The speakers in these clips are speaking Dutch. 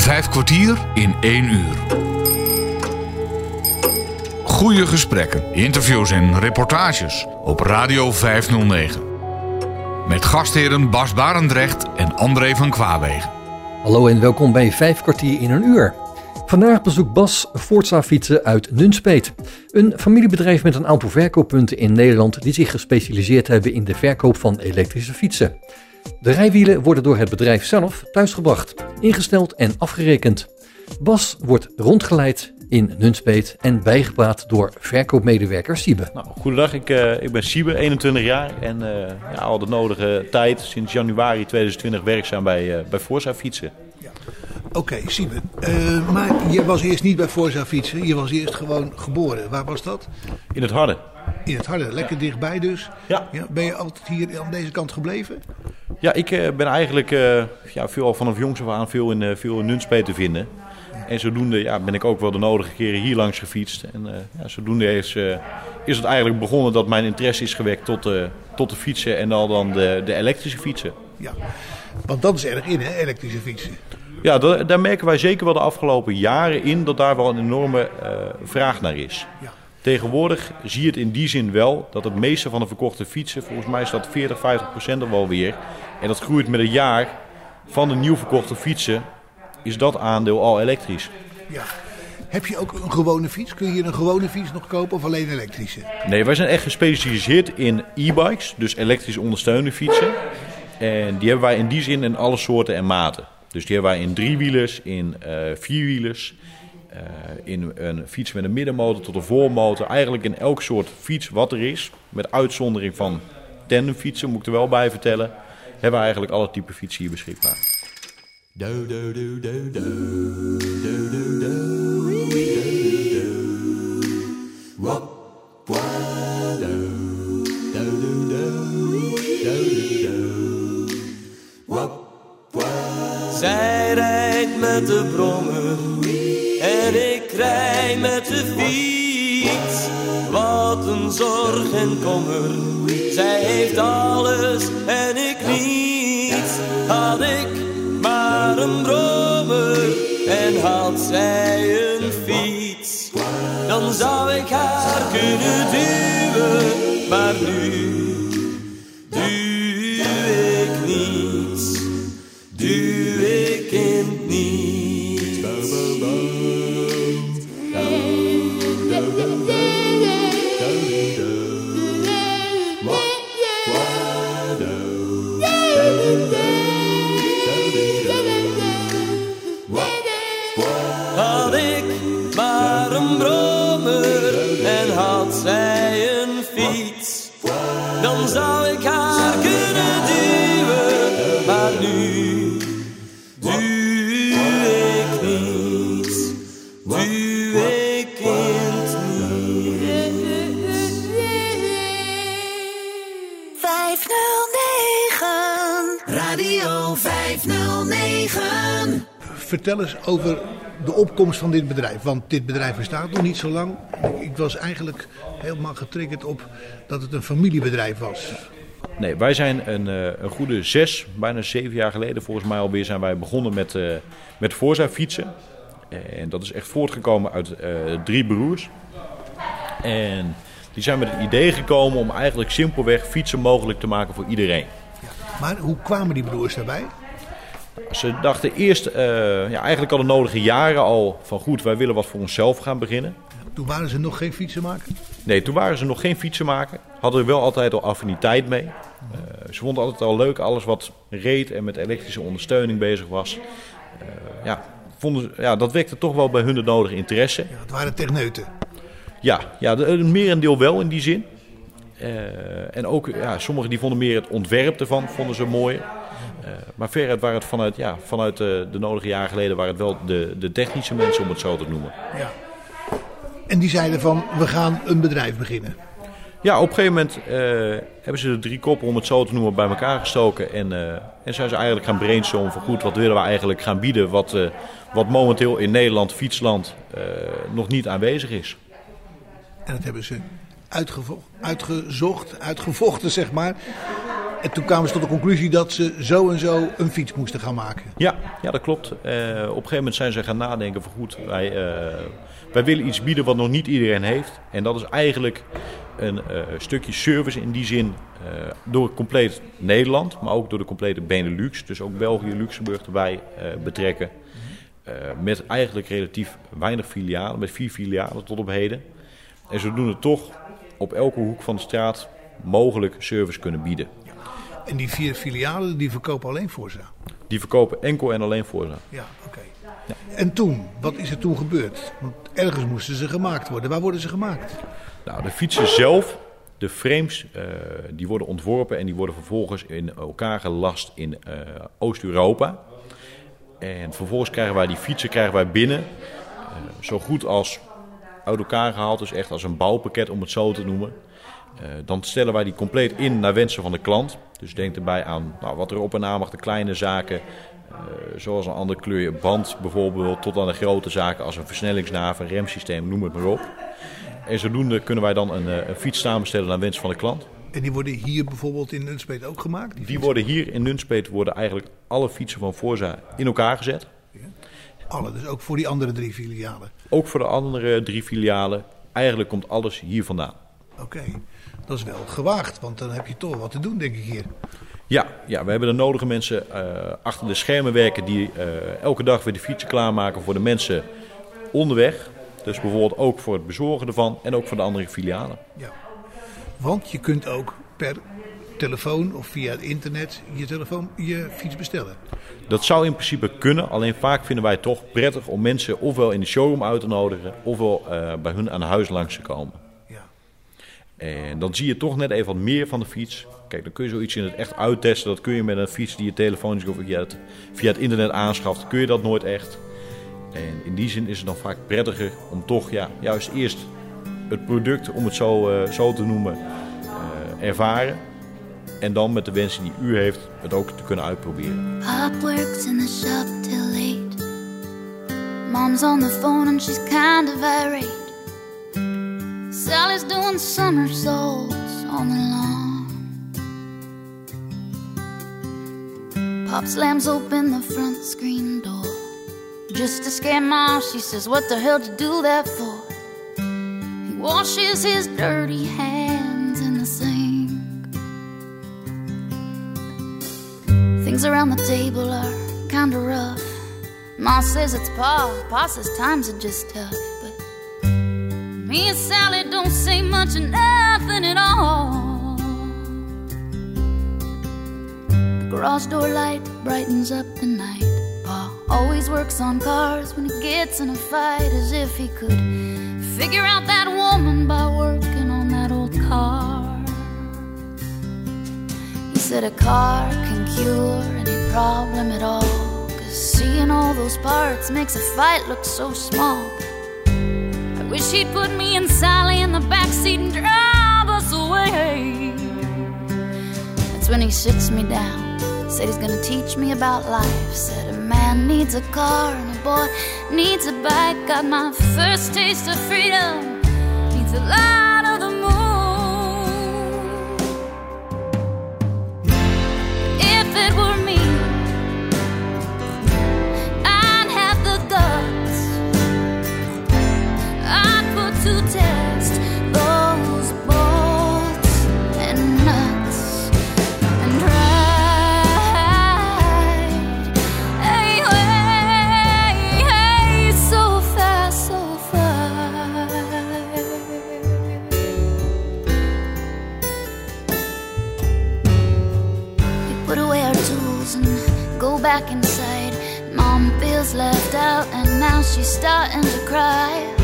Vijf kwartier in één uur. Goede gesprekken, interviews en reportages op Radio 509. Met gastheren Bas Barendrecht en André van Kwaabegen. Hallo en welkom bij Vijf kwartier in een uur. Vandaag bezoekt Bas Forza Fietsen uit Nunspeet. Een familiebedrijf met een aantal verkooppunten in Nederland die zich gespecialiseerd hebben in de verkoop van elektrische fietsen. De rijwielen worden door het bedrijf zelf thuisgebracht, ingesteld en afgerekend. Bas wordt rondgeleid in Nunspeet en bijgepraat door verkoopmedewerker Siebe. Nou, goedendag, ik, uh, ik ben Siebe, 21 jaar en uh, ja, al de nodige tijd, sinds januari 2020 werkzaam bij, uh, bij Forza Fietsen. Ja. Oké, okay, Siebe, maar je was eerst niet bij Forza Fietsen, je was eerst gewoon geboren. Waar was dat? In het Harde. In het Harde, lekker dichtbij dus. Ja. ja ben je altijd hier aan deze kant gebleven? Ja, ik ben eigenlijk ja, veel, vanaf jongs af aan veel in, veel in Nunspeet te vinden. En zodoende ja, ben ik ook wel de nodige keren hier langs gefietst. En uh, ja, zodoende is, uh, is het eigenlijk begonnen dat mijn interesse is gewekt tot, uh, tot de fietsen en al dan de, de elektrische fietsen. Ja, want dat is erg in, hè, elektrische fietsen. Ja, daar, daar merken wij zeker wel de afgelopen jaren in dat daar wel een enorme vraag naar is. Ja. Tegenwoordig zie je het in die zin wel dat het meeste van de verkochte fietsen, volgens mij is dat 40, 50 procent er wel weer. En dat groeit met een jaar van de nieuw verkochte fietsen is dat aandeel al elektrisch. Ja. Heb je ook een gewone fiets? Kun je een gewone fiets nog kopen of alleen elektrische? Nee, wij zijn echt gespecialiseerd in e-bikes, dus elektrisch ondersteunende fietsen. En die hebben wij in die zin in alle soorten en maten. Dus die hebben wij in driewielers, in uh, vierwielers, in een fiets met een middenmotor tot een voormotor. Eigenlijk in elk soort fiets wat er is. Met uitzondering van tandemfietsen, moet ik er wel bij vertellen. Hebben we eigenlijk alle type fietsen hier beschikbaar. Zij rijdt met de brommer en ik rij met de fiets. Wat een zorg en kommer. Zij heeft alles en ik niets. Had ik maar een brommer en had zij een fiets, dan zou ik haar kunnen duwen, maar nu Vertel eens over de opkomst van dit bedrijf. Want dit bedrijf bestaat nog niet zo lang. Ik was eigenlijk helemaal getriggerd op dat het een familiebedrijf was. Nee, wij zijn een, uh, een goede zes, bijna zeven jaar geleden volgens mij alweer zijn wij begonnen met, uh, met Forza fietsen. En dat is echt voortgekomen uit uh, drie broers. En die zijn met het idee gekomen om eigenlijk simpelweg fietsen mogelijk te maken voor iedereen. Ja. Maar hoe kwamen die broers daarbij? Ze dachten eerst, uh, ja, eigenlijk al de nodige jaren al van goed, wij willen wat voor onszelf gaan beginnen. Toen waren ze nog geen fietsenmaker? Nee, toen waren ze nog geen fietsenmaker. Hadden er wel altijd al affiniteit mee. Uh, ze vonden altijd al leuk alles wat reed en met elektrische ondersteuning bezig was. Uh, ja, vonden, ja, dat wekte toch wel bij hun de nodige interesse. Ja, het waren techneuten. Ja, ja de, een merendeel wel in die zin. en ook, ja, sommigen die vonden meer het ontwerp ervan, vonden ze mooi. Uh, maar veruit waren het vanuit, ja, vanuit de, de nodige jaren geleden waren het wel de, de technische mensen, om het zo te noemen. Ja. En die zeiden van, we gaan een bedrijf beginnen. Ja, op een gegeven moment uh, hebben ze de drie koppen, om het zo te noemen, bij elkaar gestoken. En, uh, en zijn ze eigenlijk gaan brainstormen van goed, wat willen we eigenlijk gaan bieden... wat, uh, wat momenteel in Nederland, fietsland, nog niet aanwezig is. En dat hebben ze uitgezocht, uitgezocht, uitgevochten, zeg maar. En toen kwamen ze tot de conclusie dat ze zo en zo een fiets moesten gaan maken. Ja, ja dat klopt. Eh, op een gegeven moment zijn ze gaan nadenken van goed, wij, eh, wij willen iets bieden wat nog niet iedereen heeft. En dat is eigenlijk een eh, stukje service in die zin door compleet Nederland, maar ook door de complete Benelux. Dus ook België, Luxemburg erbij betrekken. Met eigenlijk relatief weinig filialen, met vier filialen tot op heden. En zodoende toch op elke hoek van de straat mogelijk service kunnen bieden. En die vier filialen die verkopen alleen Forza. Die verkopen enkel en alleen voor ze. Ja, oké. En toen, wat is er toen gebeurd? Want ergens moesten ze gemaakt worden. Waar worden ze gemaakt? Nou, de fietsen zelf, de frames, eh, die worden ontworpen en die worden vervolgens in elkaar gelast in eh, Oost-Europa. En vervolgens krijgen wij die fietsen krijgen wij binnen, eh, zo goed als uit elkaar gehaald, dus echt als een bouwpakket om het zo te noemen. Eh, dan stellen wij die compleet in naar wensen van de klant. Dus denk erbij aan nou, wat er op en aan mag, de kleine zaken, eh, zoals een ander kleur band bijvoorbeeld, tot aan de grote zaken als een versnellingsnaaf, een remsysteem, noem het maar op. En zodoende kunnen wij dan een, eh, een fiets samenstellen naar wens van de klant. En die worden hier bijvoorbeeld in Nunspeet ook gemaakt? Die worden hier in Nunspeet worden eigenlijk alle fietsen van Forza in elkaar gezet. Alle, dus ook voor die andere drie filialen. Ook voor de andere drie filialen. Eigenlijk komt alles hier vandaan. Oké, dat is wel gewaagd, want dan heb je toch wat te doen, denk ik hier. Ja, ja, we hebben de nodige mensen eh, achter de schermen werken die eh, elke dag weer de fietsen klaarmaken voor de mensen onderweg. Dus bijvoorbeeld ook voor het bezorgen ervan en ook voor de andere filialen. Ja. Want je kunt ook per telefoon of via het internet je, telefoon, je fiets bestellen. Dat zou in principe kunnen, alleen vaak vinden wij het toch prettig om mensen ofwel in de showroom uit te nodigen ofwel eh, bij hun aan huis langs te komen. En dan zie je toch net even wat meer van de fiets. Kijk, dan kun je zoiets in het echt uittesten. Dat kun je met een fiets die je telefonisch of via het, via het internet aanschaft, kun je dat nooit echt. En in die zin is het dan vaak prettiger om toch ja, juist eerst het product, om het zo, eh, zo te noemen, eh, ervaren. En dan met de wensen die u heeft, het ook te kunnen uitproberen. Pop works in the shop till late. Mom's on the phone and she's kind of irate. Sally's doing somersaults on the lawn. Pop slams open the front screen door. Just to scare Mom, she says, What the hell did you do that for? He washes his dirty hands in the sink. Things around the table are kinda rough. Ma says it's Pa, Pa says times are just tough. Me and Sally don't say much of nothing at all. The garage door light brightens up the night. Pa always works on cars when he gets in a fight, as if he could figure out that woman by working on that old car. He said a car can cure any problem at all. Cause seeing all those parts makes a fight look so small. I wish he'd put me and Sally in the backseat and drive us away. That's when he sits me down. Said he's gonna teach me about life. Said a man needs a car and a boy needs a bike. Got my first taste of freedom. Needs a light Feels left out and now she's starting to cry.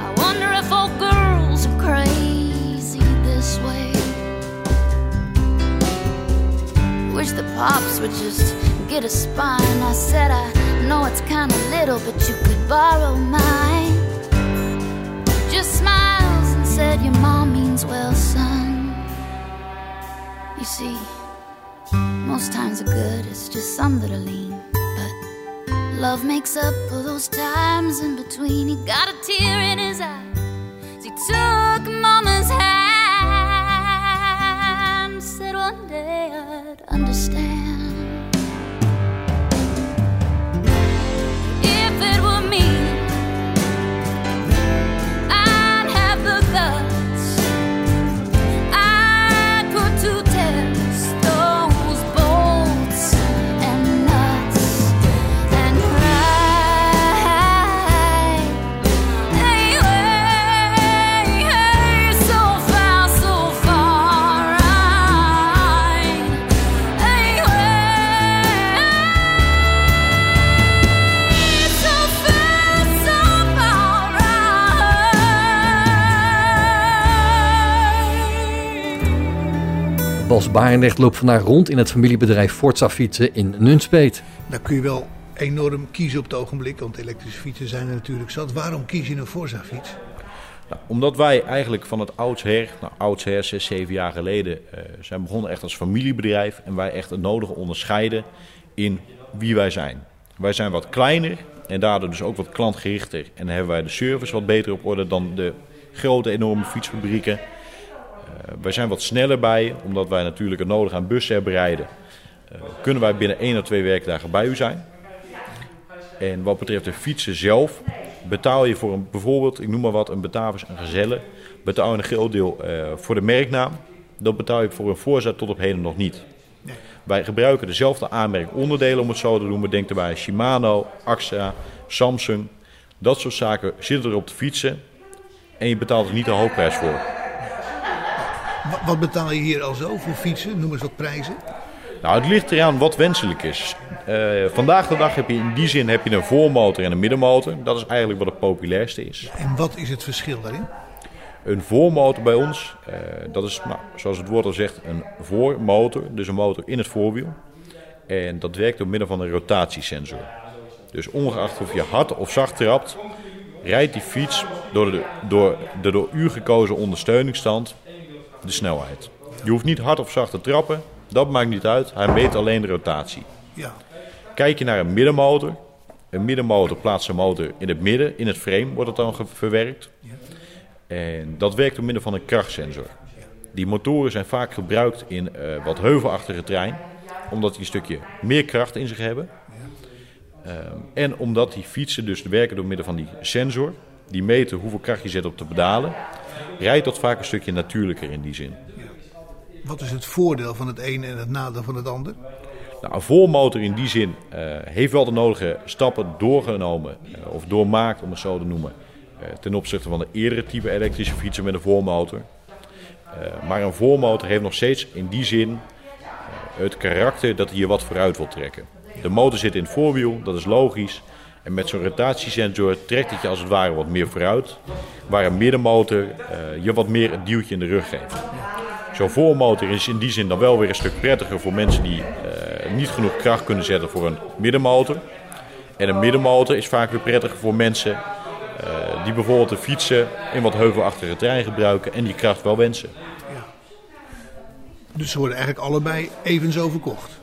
I wonder if all girls are crazy this way. Wish the pops would just get a spine. I said, I know it's kinda little, but you could borrow mine. Just smiles and said, Your mom means well, son. You see, most times are good, it's just some that are lean. Love makes up for those times in between. He got a tear in his eye. as He took mama's hand, said, one day I'd understand. Bas Barendrecht loopt vandaag rond in het familiebedrijf Forza Fietsen in Nunspeet. Daar kun je wel enorm kiezen op het ogenblik, want elektrische fietsen zijn er natuurlijk zat. Waarom kies je een Forza-fiets? Nou, omdat wij eigenlijk van het oudsher, nou oudsher, zes, zeven jaar geleden, eh, zijn begonnen echt als familiebedrijf. En wij echt het nodige onderscheiden in wie wij zijn. Wij zijn wat kleiner en daardoor dus ook wat klantgerichter. En hebben wij de service wat beter op orde dan de grote, enorme fietsfabrieken. Eh, wij zijn wat sneller bij, omdat wij natuurlijk het nodige aan bussen hebben rijden. Eh, kunnen wij binnen één of twee werkdagen bij u zijn. En wat betreft de fietsen zelf, betaal je voor een, bijvoorbeeld, ik noem maar wat, een Batavus, een Gazelle, betaal je een groot deel eh, voor de merknaam. Dat betaal je voor een voorzet tot op heden nog niet. Wij gebruiken dezelfde aanmerkonderdelen, om het zo te noemen. Denk erbij Shimano, AXA, Samsung. Dat soort zaken zitten er op de fietsen. En je betaalt er niet de hoofdprijs voor. Wa- Wat betaal je hier al zo voor fietsen? Noem eens wat prijzen. Nou, het ligt eraan wat wenselijk is. Eh, vandaag de dag heb je in die zin heb je een voormotor en een middenmotor. Dat is eigenlijk wat het populairste is. En wat is het verschil daarin? Een voormotor bij ons, eh, dat is nou, zoals het woord al zegt, een voormotor. Dus een motor in het voorwiel. En dat werkt door middel van een rotatiesensor. Dus ongeacht of je hard of zacht trapt, rijdt die fiets door de door, de door u gekozen ondersteuningsstand de snelheid. Je hoeft niet hard of zacht te trappen, dat maakt niet uit. Hij meet alleen de rotatie. Ja, Kijk je naar een middenmotor. Een middenmotor plaatst zijn motor in het midden, in het frame wordt het dan verwerkt. En dat werkt door middel van een krachtsensor. Die motoren zijn vaak gebruikt in eh, wat heuvelachtige terrein, omdat die een stukje meer kracht in zich hebben. Ehm, en omdat die fietsen dus werken door middel van die sensor, die meten hoeveel kracht je zet op de pedalen, rijdt dat vaak een stukje natuurlijker in die zin. wat is het voordeel van het ene en het nadeel van het ander? Nou, een voormotor in die zin eh, heeft wel de nodige stappen doorgenomen, eh, of doormaakt om het zo te noemen, eh, ten opzichte van de eerdere type elektrische fietsen met een voormotor. Maar een voormotor heeft nog steeds in die zin het karakter dat hij je wat vooruit wil trekken. De motor zit in het voorwiel, dat is logisch. En met zo'n rotatiesensor trekt het je als het ware wat meer vooruit. Waar een middenmotor eh, je wat meer een duwtje in de rug geeft. Zo'n voormotor is in die zin dan wel weer een stuk prettiger voor mensen die eh, niet genoeg kracht kunnen zetten voor een middenmotor. En een middenmotor is vaak weer prettiger voor mensen eh, die bijvoorbeeld de fietsen in wat heuvelachtige terrein gebruiken en die kracht wel wensen. Dus ze worden eigenlijk allebei evenzo verkocht.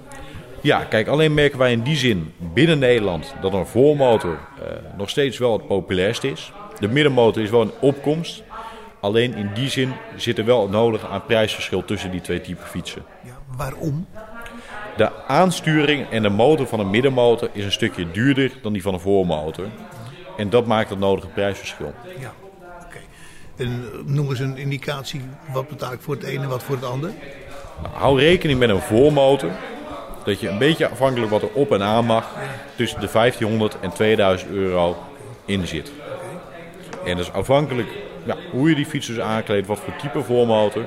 Ja, kijk, alleen merken wij in die zin binnen Nederland dat een voormotor eh, nog steeds wel het populairst is. De middenmotor is wel een opkomst. Alleen in die zin zit er wel het nodige aan prijsverschil tussen die twee typen fietsen. Ja, waarom? De aansturing en de motor van een middenmotor is een stukje duurder dan die van een voormotor. En dat maakt het nodige prijsverschil. Ja, oké. En eh, noem eens een indicatie, wat betaal ik voor het ene en wat voor het ander? Nou, hou rekening met een voormotor. Dat je een beetje afhankelijk wat er op en aan mag. Tussen de 1500 en 2000 euro in zit. En dat is afhankelijk ja, hoe je die fiets dus aankleedt. Wat voor type voormotor.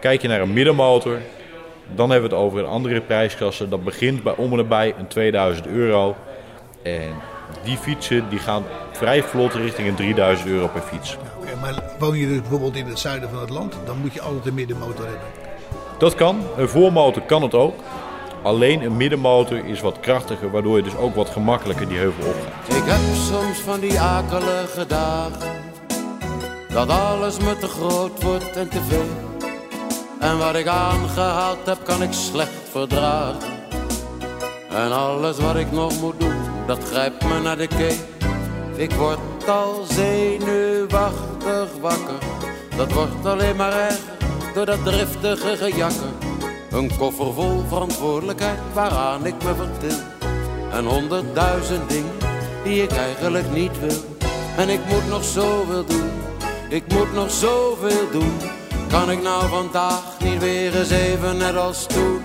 Kijk je naar een middenmotor. Dan hebben we het over een andere prijsklasse. Dat begint bij om en nabij een 2000 euro. En die fietsen die gaan vrij vlot richting een 3000 euro per fiets. Oké, maar woon je dus bijvoorbeeld in het zuiden van het land, dan moet je altijd een middenmotor hebben. Dat kan. Een voormotor kan het ook. Alleen een middenmotor is wat krachtiger, waardoor je dus ook wat gemakkelijker die heuvel opgaat. Ik heb soms van die akelige dagen Dat alles me te groot wordt en te veel. En wat ik aangehaald heb kan ik slecht verdragen. En alles wat ik nog moet doen, dat grijpt me naar de keel. Ik word al zenuwachtig wakker. Dat wordt alleen maar erger door dat driftige gejakker Een koffer vol verantwoordelijkheid waaraan ik me vertil. En honderdduizend dingen die ik eigenlijk niet wil. En ik moet nog zoveel doen, ik moet nog zoveel doen. Kan ik nou vandaag niet weer eens even net als toen?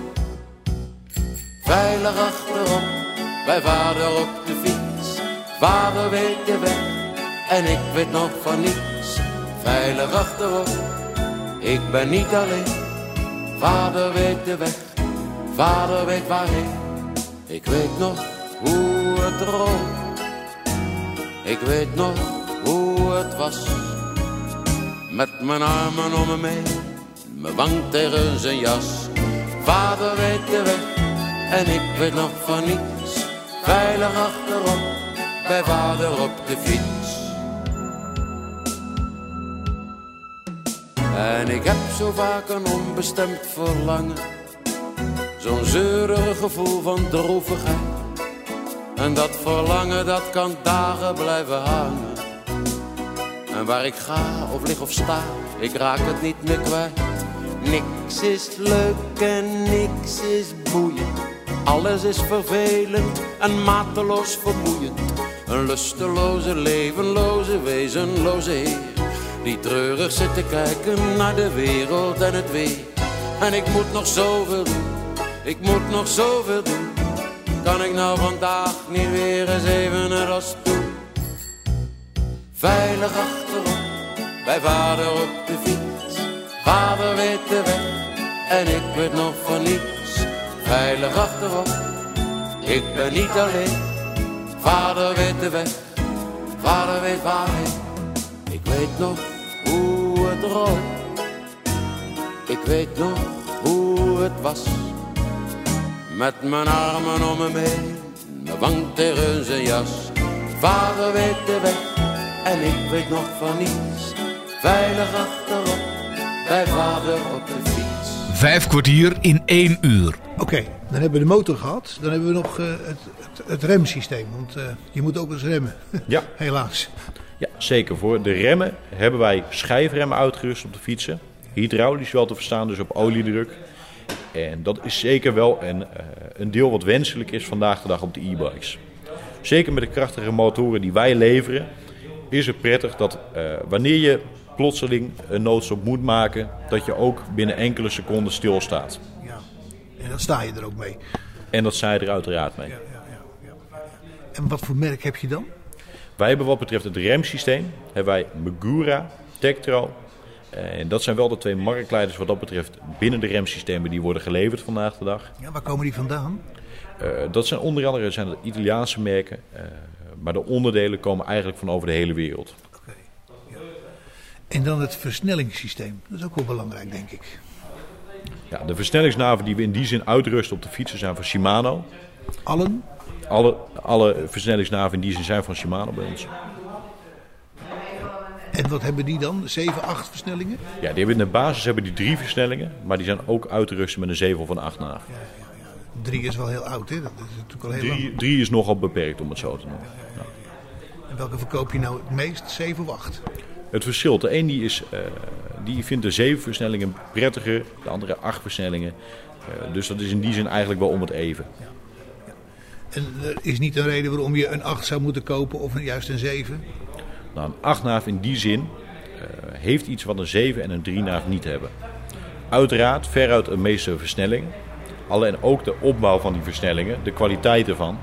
Veilig achterop, bij vader op de fiets. Vader weet de weg en ik weet nog van niets. Veilig achterop, ik ben niet alleen. Vader weet de weg, vader weet waarheen. Ik weet nog hoe het rolt. Ik weet nog hoe het was. Met mijn armen om me heen, mijn wang tegen zijn jas. Vader weet de weg en ik weet nog van niets. Veilig achterop, bij vader op de fiets. En ik heb zo vaak een onbestemd verlangen. Zo'n zeurig gevoel van droevigheid. En dat verlangen dat kan dagen blijven hangen. En waar ik ga of lig of sta, ik raak het niet meer kwijt. Niks is leuk en niks is boeiend. Alles is vervelend en mateloos vermoeiend. Een lusteloze, levenloze, wezenloze heer. Die treurig zit te kijken naar de wereld en het weer. En ik moet nog zoveel doen, ik moet nog zoveel doen. Kan ik nou vandaag niet weer eens even net als toen? Veilig achterop, bij vader op de fiets. Vader weet de weg en ik weet nog van niets. Veilig achterop, ik ben niet alleen. Vader weet de weg, vader weet waarheen. Ik weet nog hoe het rolt. Ik weet nog hoe het was. Met mijn armen om hem heen, mijn wang tegen zijn jas. Vader weet de weg en ik weet nog van niets. Veilig achterop, bij vader op de fiets. Vijf kwartier in één uur. Oké, dan hebben we de motor gehad. Dan hebben we nog eh, het, het, het remsysteem. Want eh, je moet ook eens remmen. Ja. Helaas. Ja, zeker. Voor de remmen hebben wij schijfremmen uitgerust op de fietsen. Hydraulisch wel te verstaan, dus op oliedruk. En dat is zeker wel een, eh, een deel wat wenselijk is vandaag de dag op de e-bikes. Zeker met de krachtige motoren die wij leveren, is het prettig dat eh, wanneer je plotseling een noodstop moet maken, dat je ook binnen enkele seconden stilstaat. Ja. En dan sta je er ook mee. En dat zij er uiteraard mee. Ja, ja, ja. En wat voor merk heb je dan? Wij hebben wat betreft het remsysteem, hebben wij Megura, Tektro. En dat zijn wel de twee marktleiders wat dat betreft binnen de remsystemen die worden geleverd vandaag de dag. Ja, waar komen die vandaan? Eh, dat zijn onder andere zijn het Italiaanse merken, eh, maar de onderdelen komen eigenlijk van over de hele wereld. Oké. Ja. En dan het versnellingssysteem. Dat is ook wel belangrijk, denk ik. Ja, de versnellingsnaven die we in die zin uitrusten op de fietsen zijn van Shimano. Allen? Alle, alle versnellingsnaven in die zin zijn van Shimano bij ons. En wat hebben die dan? 7, 8 versnellingen? Ja, die hebben in de basis hebben die drie versnellingen, maar die zijn ook uit te rusten met een 7 of een 8 naaf. Drie is wel heel oud, hè? Dat is natuurlijk al heel lang. Drie, is nogal beperkt om het zo te noemen. Ja. En welke verkoop je nou het meest? 7 of 8? Het verschil, de een die, is, eh, die vindt de 7 versnellingen prettiger, de andere 8 versnellingen. Eh, dus dat is in die zin eigenlijk wel om het even. En er is niet een reden waarom je een 8 zou moeten kopen of juist een 7? Nou, een 8 naaf in die zin eh, heeft iets wat een 7 en een 3 naaf niet hebben. Uiteraard veruit een meeste versnelling. Alleen ook de opbouw van die versnellingen, de kwaliteit ervan.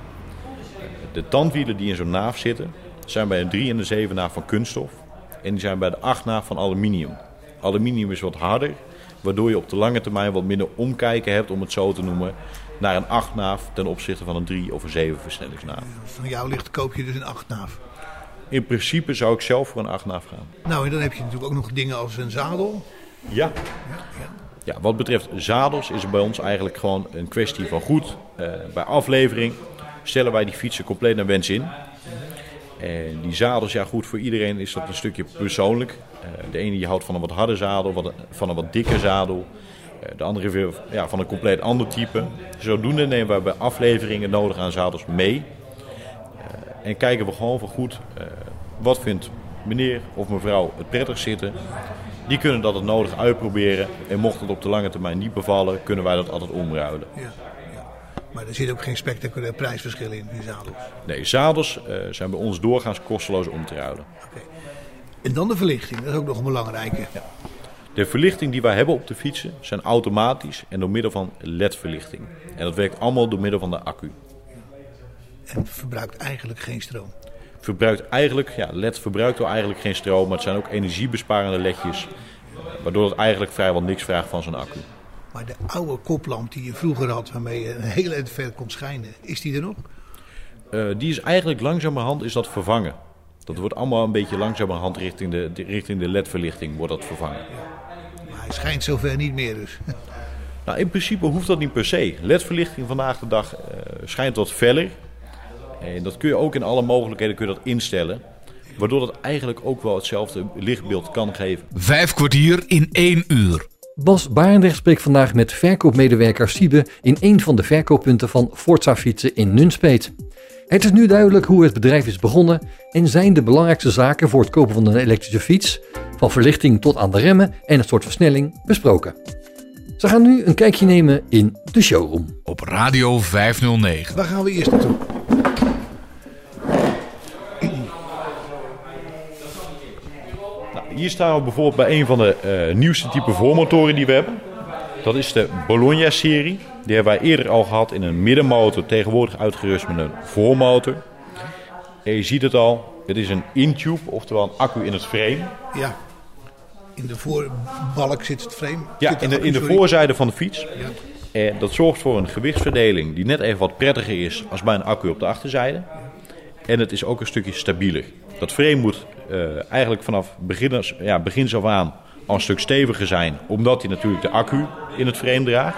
Eh, De tandwielen die in zo'n naaf zitten, zijn bij een 3 en een 7 naaf van kunststof. En die zijn bij de 8 naaf van aluminium. Aluminium is wat harder, waardoor je op de lange termijn wat minder omkijken hebt, om het zo te noemen, naar een 8 naaf ten opzichte van een 3 of een 7 versnellingsnaaf. Van jou ligt, koop je dus een 8 naaf. In principe zou ik zelf voor een 8 naaf gaan. Nou, en dan heb je natuurlijk ook nog dingen als een zadel. Ja. Ja, wat betreft zadels is het bij ons eigenlijk gewoon een kwestie van goed. eh, bij aflevering stellen wij die fietsen compleet naar wens in. En die zadels, ja goed, voor iedereen is dat een stukje persoonlijk. Eh, de ene die houdt van een wat harde zadel, van een wat dikke zadel. Eh, de andere weer ja, van een compleet ander type. Zodoende nemen wij bij afleveringen nodig aan zadels mee. Eh, en kijken we gewoon van goed, eh, wat vindt meneer of mevrouw het prettig zitten. Die kunnen dat het nodig uitproberen. En mocht het op de lange termijn niet bevallen, kunnen wij dat altijd omruilen. Ja, ja. Maar er zit ook geen spectaculair prijsverschil in, die zadels. Nee, zadels zijn bij ons doorgaans kosteloos om te ruilen. Oké. En dan de verlichting, dat is ook nog een belangrijke. De verlichting die wij hebben op de fietsen zijn automatisch en door middel van LED-verlichting. En dat werkt allemaal door middel van de accu. En verbruikt eigenlijk geen stroom. Verbruikt eigenlijk, ja, LED verbruikt wel eigenlijk geen stroom, maar het zijn ook energiebesparende ledjes. Waardoor het eigenlijk vrijwel niks vraagt van zo'n accu. Maar de oude koplamp die je vroeger had, waarmee je een hele eind ver kon schijnen, is die er nog? Eh, die is eigenlijk langzamerhand is dat vervangen. Dat wordt allemaal een beetje langzamerhand richting de, richting de LED-verlichting wordt dat vervangen. Maar hij schijnt zover niet meer dus. Nou, in principe hoeft dat niet per se. LED-verlichting vandaag de dag eh, schijnt wat feller. En dat kun je ook in alle mogelijkheden kun je dat instellen. Waardoor dat eigenlijk ook wel hetzelfde lichtbeeld kan geven. Vijf kwartier in één uur. Bas Barendrecht spreekt vandaag met verkoopmedewerker Siebe in een van de verkooppunten van Forza Fietsen in Nunspeet. Het is nu duidelijk hoe het bedrijf is begonnen en zijn de belangrijkste zaken voor het kopen van een elektrische fiets, van verlichting tot aan de remmen en het soort versnelling, besproken. Ze gaan nu een kijkje nemen in de showroom. Op Radio 509. Waar gaan we eerst naartoe? Nou, hier staan we bijvoorbeeld bij een van de eh, nieuwste type voormotoren die we hebben. Dat is de Bologna-serie. Die hebben wij eerder al gehad in een middenmotor, tegenwoordig uitgerust met een voormotor. En je ziet het al, het is een intube, oftewel een accu in het frame. Ja. In de voorbalk zit het frame. Ja, in de, accu, in de voorzijde van de fiets. Ja. En dat zorgt voor een gewichtsverdeling die net even wat prettiger is als bij een accu op de achterzijde. En het is ook een stukje stabieler. Dat frame moet eh, eigenlijk vanaf begin, ja, begins af aan al een stuk steviger zijn, omdat hij natuurlijk de accu in het frame draagt.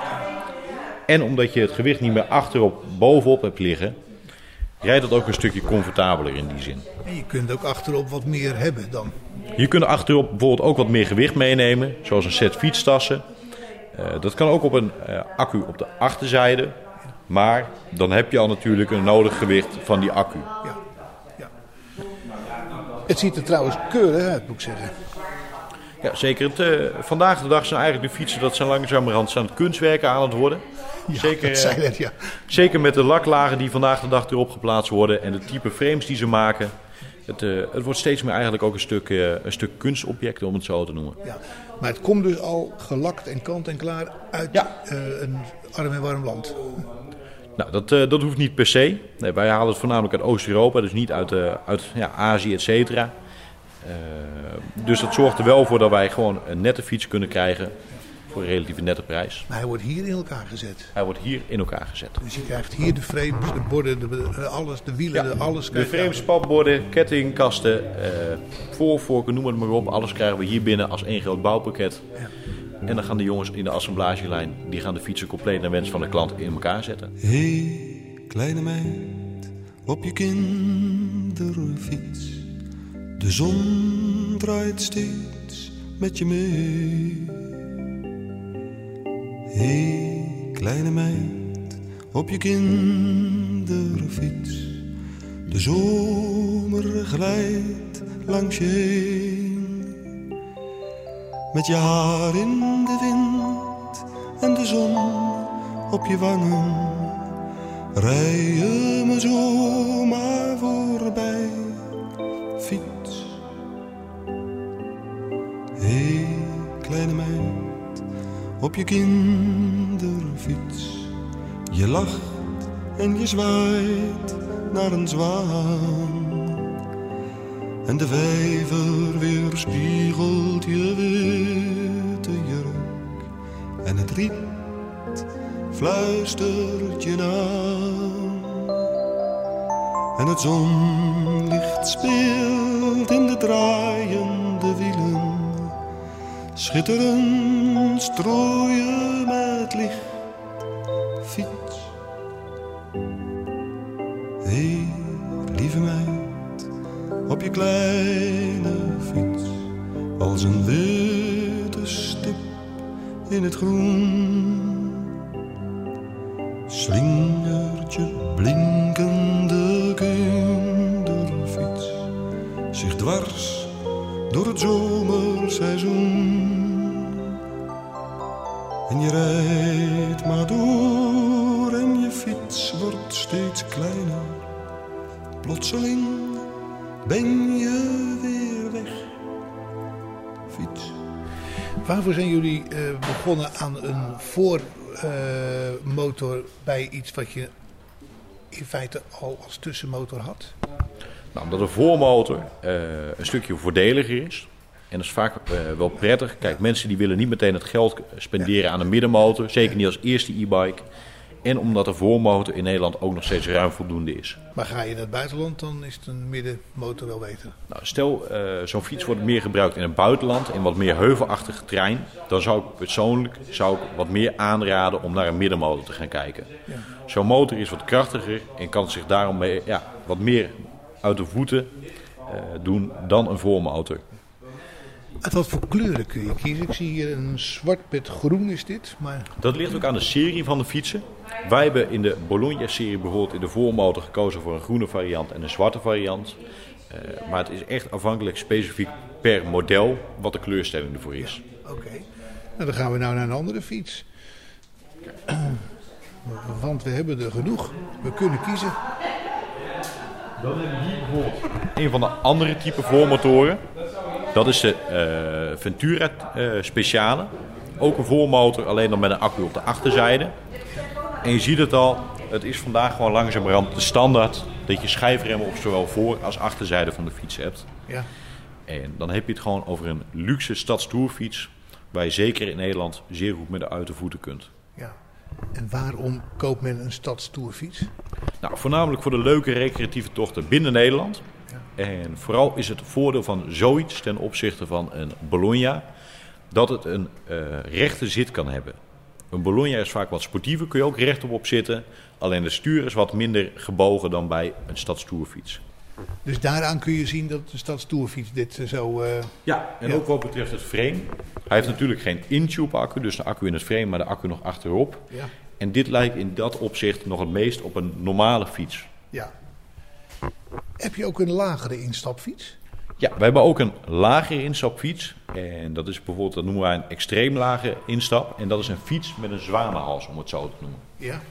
En omdat je het gewicht niet meer achterop bovenop hebt liggen, rijdt het ook een stukje comfortabeler in die zin. En je kunt ook achterop wat meer hebben dan. Je kunt achterop bijvoorbeeld ook wat meer gewicht meenemen, zoals een set fietstassen. Eh, dat kan ook op een eh, accu op de achterzijde. Maar dan heb je al natuurlijk een nodig gewicht van die accu. Ja. ja. Het ziet er trouwens keurig uit, moet ik zeggen. Ja, zeker. Het, eh, vandaag de dag zijn eigenlijk de fietsen dat zijn langzamerhand zijn het kunstwerken aan het worden. Ja, zeker, eh, ja. zeker met de laklagen die vandaag de dag erop geplaatst worden en de type frames die ze maken. Het, eh, het wordt steeds meer eigenlijk ook een stuk, eh, een stuk kunstobject, om het zo te noemen. ja. Maar het komt dus al gelakt en kant en klaar uit Ja. een arm en warm land. Nou, dat, dat hoeft niet per se. Nee, wij halen het voornamelijk uit Oost-Europa, dus niet uit, uit ja, Azië, et cetera. Dus dat zorgt er wel voor dat wij gewoon een nette fiets kunnen krijgen voor een relatief nette prijs. Maar hij wordt hier in elkaar gezet. Hij wordt hier in elkaar gezet. Dus je krijgt hier de frames, de borden, de, alles, de wielen, de, alles. de frames, spatborden, kettingkasten, eh voorvorken, noem het maar op. Alles krijgen we hier binnen als één groot bouwpakket. En dan gaan de jongens in de assemblagelijn, die gaan de fietsen compleet naar wens van de klant in elkaar zetten. Hé, kleine meid, op je kinderfiets. De zon draait steeds met je mee. Hé, kleine meid, op je kinderfiets. De zomer glijdt langs je heen. Met je haar in de wind en de zon op je wangen. Rij je me zomaar voorbij, fiets. Hé, hey, kleine meid, op je kinderfiets. Je lacht en je zwaait naar een zwaan. En de vijver weerspiegelt je witte jurk. En het riet fluistert je aan. En het zonlicht speelt in de wielen. Schitterend strooien met licht, fiets. Hé, lieve meid, op je kleine fiets. Als een witte stip in het groen begonnen aan een voormotor bij iets wat je in feite al als tussenmotor had? Nou, omdat een voormotor eh, een stukje voordeliger is. En dat is vaak eh, wel prettig. Kijk, mensen die willen niet meteen het geld spenderen aan een middenmotor. Zeker niet als eerste e-bike. En omdat de voormotor in Nederland ook nog steeds ruim voldoende is. Maar ga je in het buitenland, dan is het een middenmotor wel beter. Nou, stel, eh, zo'n fiets wordt meer gebruikt in het buitenland, in wat meer heuvelachtige terrein. Dan zou ik persoonlijk zou ik wat meer aanraden om naar een middenmotor te gaan kijken. Zo'n motor is wat krachtiger en kan zich daarom mee, ja, wat meer uit de voeten eh, doen dan een voormotor. Uit wat voor kleuren kun je kiezen? Ik zie hier een zwart met groen is dit. Maar Dat ligt ook aan de serie van de fietsen. Wij hebben in de Bologna-serie bijvoorbeeld in de voormotor gekozen voor een groene variant en een zwarte variant. Eh, maar het is echt afhankelijk specifiek per model wat de kleurstelling ervoor is. oké. Nou, dan gaan we nou naar een andere fiets. Want we hebben er genoeg. We kunnen kiezen. Dan hebben we hier bijvoorbeeld een van de andere type voormotoren. Dat is de eh, Ventura eh, Speciale. Ook een voormotor, alleen dan met een accu op de achterzijde. En je ziet het al, het is vandaag gewoon langzamerhand de standaard dat je schijfremmen op zowel voor- als achterzijde van de fiets hebt. Ja. En dan heb je het gewoon over een luxe stadstoerfiets, waar je zeker in Nederland zeer goed met de uit de voeten kunt. ja. En waarom koopt men een stadstoerfiets? Nou, voornamelijk voor de leuke recreatieve tochten binnen Nederland. En vooral is het voordeel van zoiets ten opzichte van een Bologna, dat het een eh, rechte zit kan hebben. Een Bologna is vaak wat sportiever, kun je ook rechtop op zitten. Alleen de stuur is wat minder gebogen dan bij een stadstoerfiets. Dus daaraan kun je zien dat de stadstoerfiets dit eh, zo... eh, Ja, en Ja. ook wat betreft het frame. Hij heeft natuurlijk geen in-tube accu, dus de accu in het frame, maar de accu nog achterop. ja. En dit lijkt in dat opzicht nog het meest op een normale fiets. ja. Heb je ook een lagere instapfiets? Ja, we hebben ook een lagere instapfiets. En dat is bijvoorbeeld, dat noemen wij een extreem lage instap. En dat is een fiets met een zwanenhals, om het zo te noemen. Ja.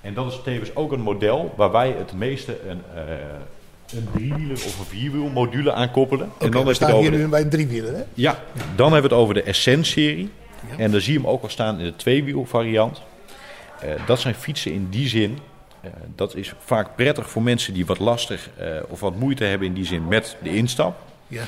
En dat is tevens ook een model waar wij het meeste een, eh een driewieler of een vierwiel module aan koppelen. En dan we staan hier nu bij een driewieler, hè? ja, dan hebben we het over de Essence-serie. Ja. En dan zie je hem ook al staan in de tweewiel variant. Eh, dat zijn fietsen in die zin. Eh, dat is vaak prettig voor mensen die wat lastig eh, of wat moeite hebben in die zin met de instap. Ja.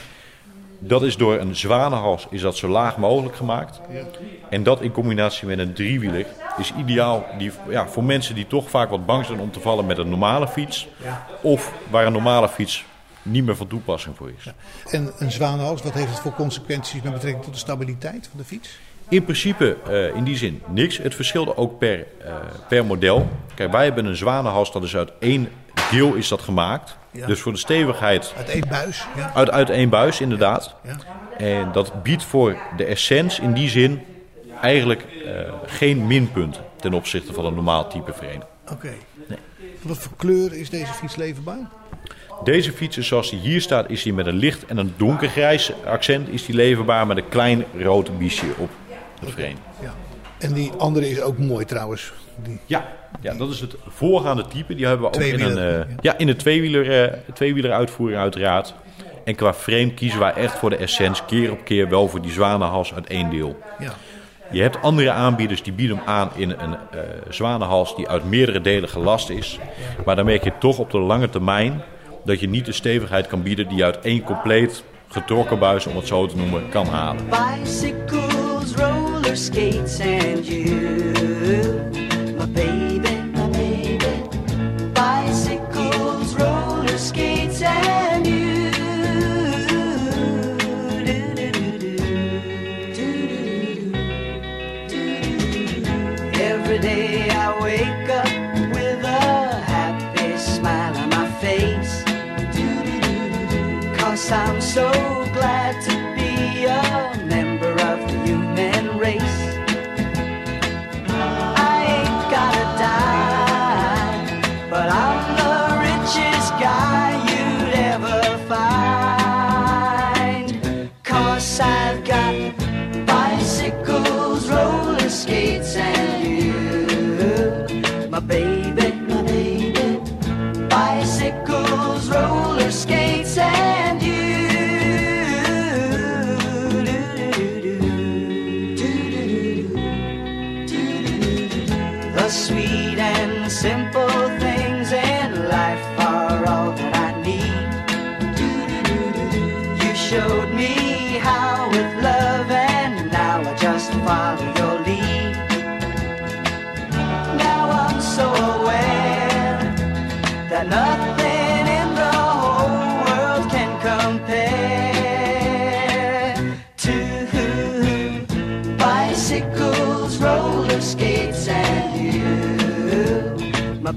Dat is door een zwanenhals is dat zo laag mogelijk gemaakt. Ja. En dat in combinatie met een driewieler is ideaal die, ja, voor mensen die toch vaak wat bang zijn om te vallen met een normale fiets. Ja. Of waar een normale fiets niet meer van toepassing voor is. En een zwanenhals, wat heeft het voor consequenties met betrekking tot de stabiliteit van de fiets? In principe eh, in die zin niks. Het verschilde ook per, eh, per model. Kijk, wij hebben een zwanenhals, dat is uit één deel is dat gemaakt. Ja. Dus voor de stevigheid Uit één buis, ja. uit, uit één buis inderdaad. ja. En dat biedt voor de Essence in die zin eigenlijk eh, geen minpunt ten opzichte van een normaal type frame. Oké. Wat voor kleur is deze fiets leverbaar? Deze fiets zoals die hier staat, is die met een licht en een donkergrijs accent is die leverbaar met een klein rood biesje op het frame. Ja. En die andere is ook mooi trouwens. Die, Ja, ja, dat is het voorgaande type. Die hebben we ook in een, Tweewieler, eh, ja. ja, in een tweewieler, eh, tweewieler uitvoering uiteraard. En qua frame kiezen wij echt voor de Essence keer op keer wel voor die zwanenhals uit één deel. ja. Je hebt andere aanbieders die bieden hem aan in een eh zwanenhals die uit meerdere delen gelast is. Maar dan merk je toch op de lange termijn dat je niet de stevigheid kan bieden die je uit één compleet getrokken buis, om het zo te noemen, kan halen. Skates, and you, my baby, my baby. Bicycles, roller skates, and you. Every day I wake up with a happy smile on my face. Cause I'm so glad to